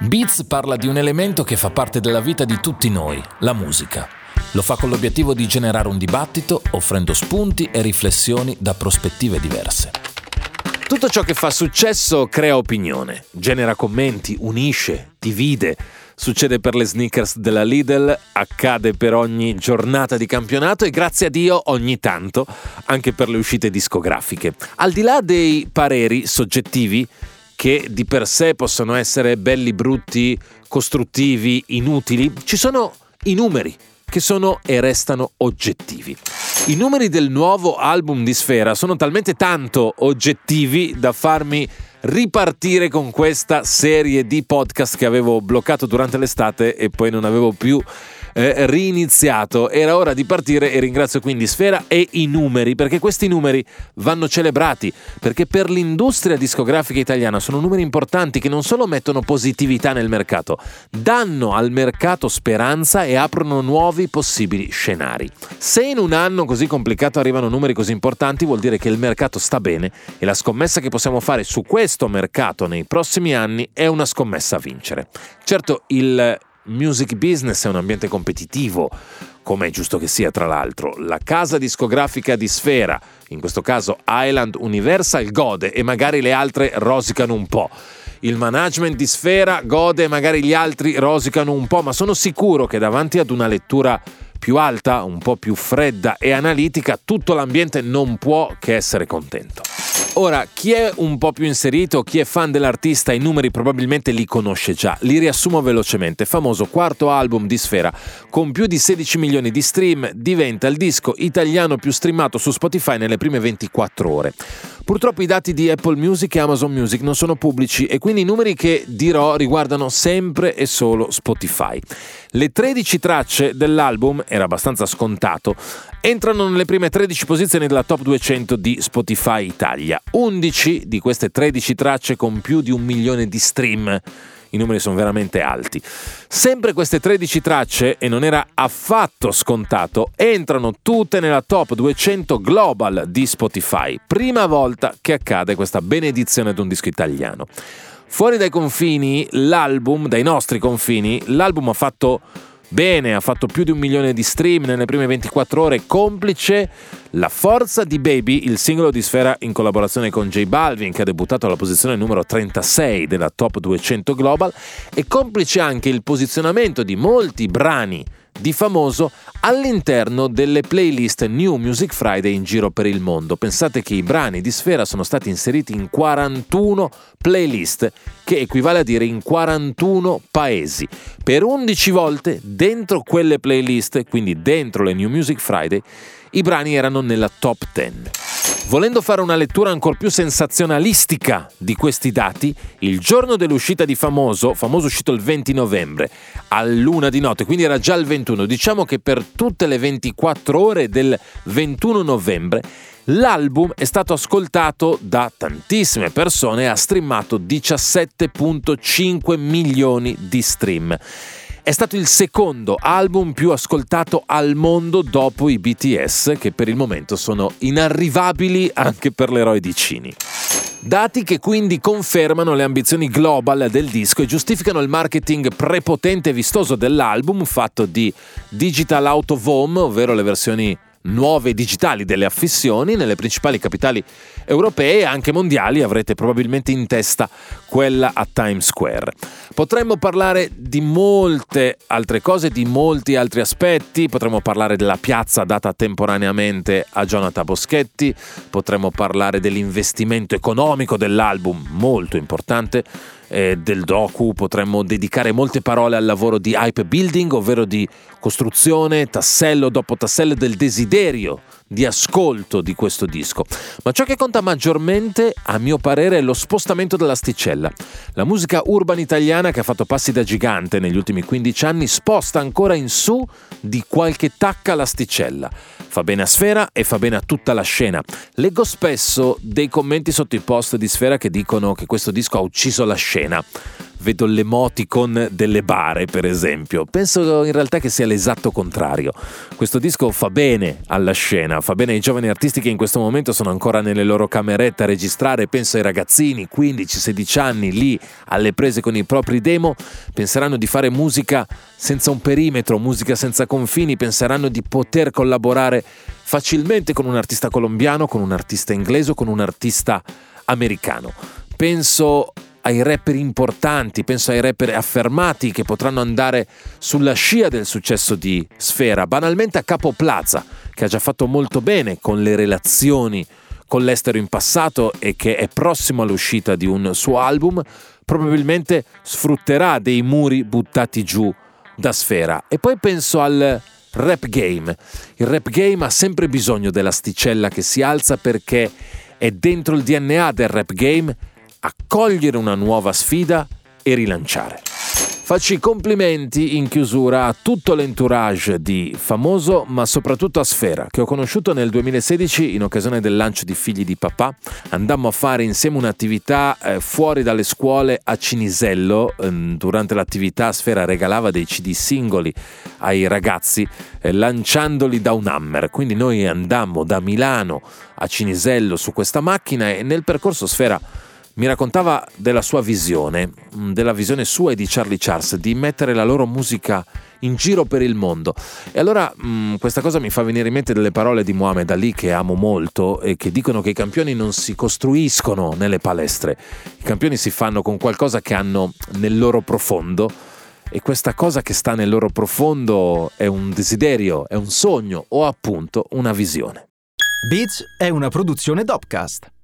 Beats parla di un elemento che fa parte della vita di tutti noi, la musica. Lo fa con l'obiettivo di generare un dibattito, offrendo spunti e riflessioni da prospettive diverse. Tutto ciò che fa successo crea opinione, genera commenti, unisce, divide. Succede per le sneakers della Lidl, accade per ogni giornata di campionato e grazie a Dio ogni tanto anche per le uscite discografiche. Al di là dei pareri soggettivi, che di per sé possono essere belli, brutti, costruttivi, inutili, ci sono i numeri che sono e restano oggettivi. I numeri del nuovo album di Sfera sono talmente tanto oggettivi da farmi ripartire con questa serie di podcast che avevo bloccato durante l'estate e poi non avevo più eh, riniziato. Era ora di partire e ringrazio quindi Sfera e i numeri, perché questi numeri vanno celebrati, perché per l'industria discografica italiana sono numeri importanti che non solo mettono positività nel mercato, danno al mercato speranza e aprono nuovi possibili scenari. Se in un anno così complicato arrivano numeri così importanti, vuol dire che il mercato sta bene e la scommessa che possiamo fare su questo mercato nei prossimi anni è una scommessa a vincere. Certo, il music business è un ambiente competitivo, come è giusto che sia tra l'altro. La casa discografica di Sfera, in questo caso Island Universal, gode e magari le altre rosicano un po'. Il management di Sfera gode e magari gli altri rosicano un po', ma sono sicuro che davanti ad una lettura più alta, un po' più fredda e analitica, tutto l'ambiente non può che essere contento. Ora, chi è un po' più inserito, chi è fan dell'artista, i numeri probabilmente li conosce già. Li riassumo velocemente. Famoso quarto album di Sfera, con più di 16 milioni di stream, diventa il disco italiano più streamato su Spotify nelle prime 24 ore. Purtroppo i dati di Apple Music e Amazon Music non sono pubblici e quindi i numeri che dirò riguardano sempre e solo Spotify. Le 13 tracce dell'album, era abbastanza scontato, entrano nelle prime 13 posizioni della top 200 di Spotify Italia. 11 di queste 13 tracce con più di un milione di stream i numeri sono veramente alti. Sempre queste 13 tracce, e non era affatto scontato, entrano tutte nella top 200 global di Spotify. Prima volta che accade questa benedizione ad un disco italiano. Fuori dai confini, l'album, dai nostri confini, l'album ha fatto bene, ha fatto più di un milione di stream nelle prime 24 ore, complice la forza di Baby, il singolo di Sfera in collaborazione con J Balvin che ha debuttato alla posizione numero 36 della top 200 global e complice anche il posizionamento di molti brani di famoso all'interno delle playlist New Music Friday in giro per il mondo. Pensate che i brani di Sfera sono stati inseriti in 41 playlist, che equivale a dire in 41 paesi. Per 11 volte dentro quelle playlist, quindi dentro le New Music Friday, i brani erano nella top 10. Volendo fare una lettura ancora più sensazionalistica di questi dati, il giorno dell'uscita di Famoso, Famoso uscito il 20 novembre, a luna di notte, quindi era già il 21, diciamo che per tutte le 24 ore del 21 novembre L'album è stato ascoltato da tantissime persone e ha streamato 17.5 milioni di stream. È stato il secondo album più ascoltato al mondo dopo i BTS, che per il momento sono inarrivabili anche per l'eroe di Cini. Dati che quindi confermano le ambizioni global del disco e giustificano il marketing prepotente e vistoso dell'album fatto di digital out of home, ovvero le versioni nuove digitali delle affissioni nelle principali capitali europee e anche mondiali, avrete probabilmente in testa quella a Times Square. Potremmo parlare di molte altre cose, di molti altri aspetti, potremmo parlare della piazza data temporaneamente a Jonathan Boschetti, potremmo parlare dell'investimento economico dell'album, molto importante, del docu. Potremmo dedicare molte parole al lavoro di hype building, ovvero di costruzione tassello dopo tassello del desiderio di ascolto di questo disco. Ma ciò che conta maggiormente, a mio parere, è lo spostamento dell'asticella. La musica urban italiana che ha fatto passi da gigante negli ultimi 15 anni sposta ancora in su di qualche tacca l'asticella. Fa bene a Sfera e fa bene a tutta la scena. Leggo spesso dei commenti sotto i post di Sfera che dicono che questo disco ha ucciso la scena. Vedo l'emoticon delle bare, per esempio. Penso in realtà che sia l'esatto contrario. Questo disco fa bene alla scena, fa bene ai giovani artisti che in questo momento sono ancora nelle loro camerette a registrare, penso ai ragazzini 15-16 anni lì alle prese con i propri demo, penseranno di fare musica senza un perimetro, musica senza confini, penseranno di poter collaborare facilmente con un artista colombiano, con un artista inglese o con un artista americano. Penso ai rapper importanti, penso ai rapper affermati che potranno andare sulla scia del successo di Sfera, banalmente a Capo Plaza, che ha già fatto molto bene con le relazioni con l'estero in passato e che è prossimo all'uscita di un suo album, probabilmente sfrutterà dei muri buttati giù da Sfera. E poi penso al rap game. Il rap game ha sempre bisogno dell'asticella che si alza perché è dentro il DNA del rap game accogliere una nuova sfida e rilanciare. Faccio i complimenti in chiusura a tutto l'entourage di Famoso, ma soprattutto a Sfera, che ho conosciuto nel 2016 in occasione del lancio di Figli di Papà. Andammo a fare insieme un'attività eh, fuori dalle scuole a Cinisello. Eh, durante l'attività Sfera regalava dei CD singoli ai ragazzi, eh, lanciandoli da un hammer. Quindi noi andammo da Milano a Cinisello su questa macchina e nel percorso Sfera mi raccontava della sua visione, mm, della visione sua e di Charlie Charles, di mettere la loro musica in giro per il mondo. E allora mh, mm, questa cosa mi fa venire in mente delle parole di Mohamed Ali che amo molto e che dicono che i campioni non si costruiscono nelle palestre, i campioni si fanno con qualcosa che hanno nel loro profondo e questa cosa che sta nel loro profondo è un desiderio, è un sogno o appunto una visione. Beats è una produzione Dopcast.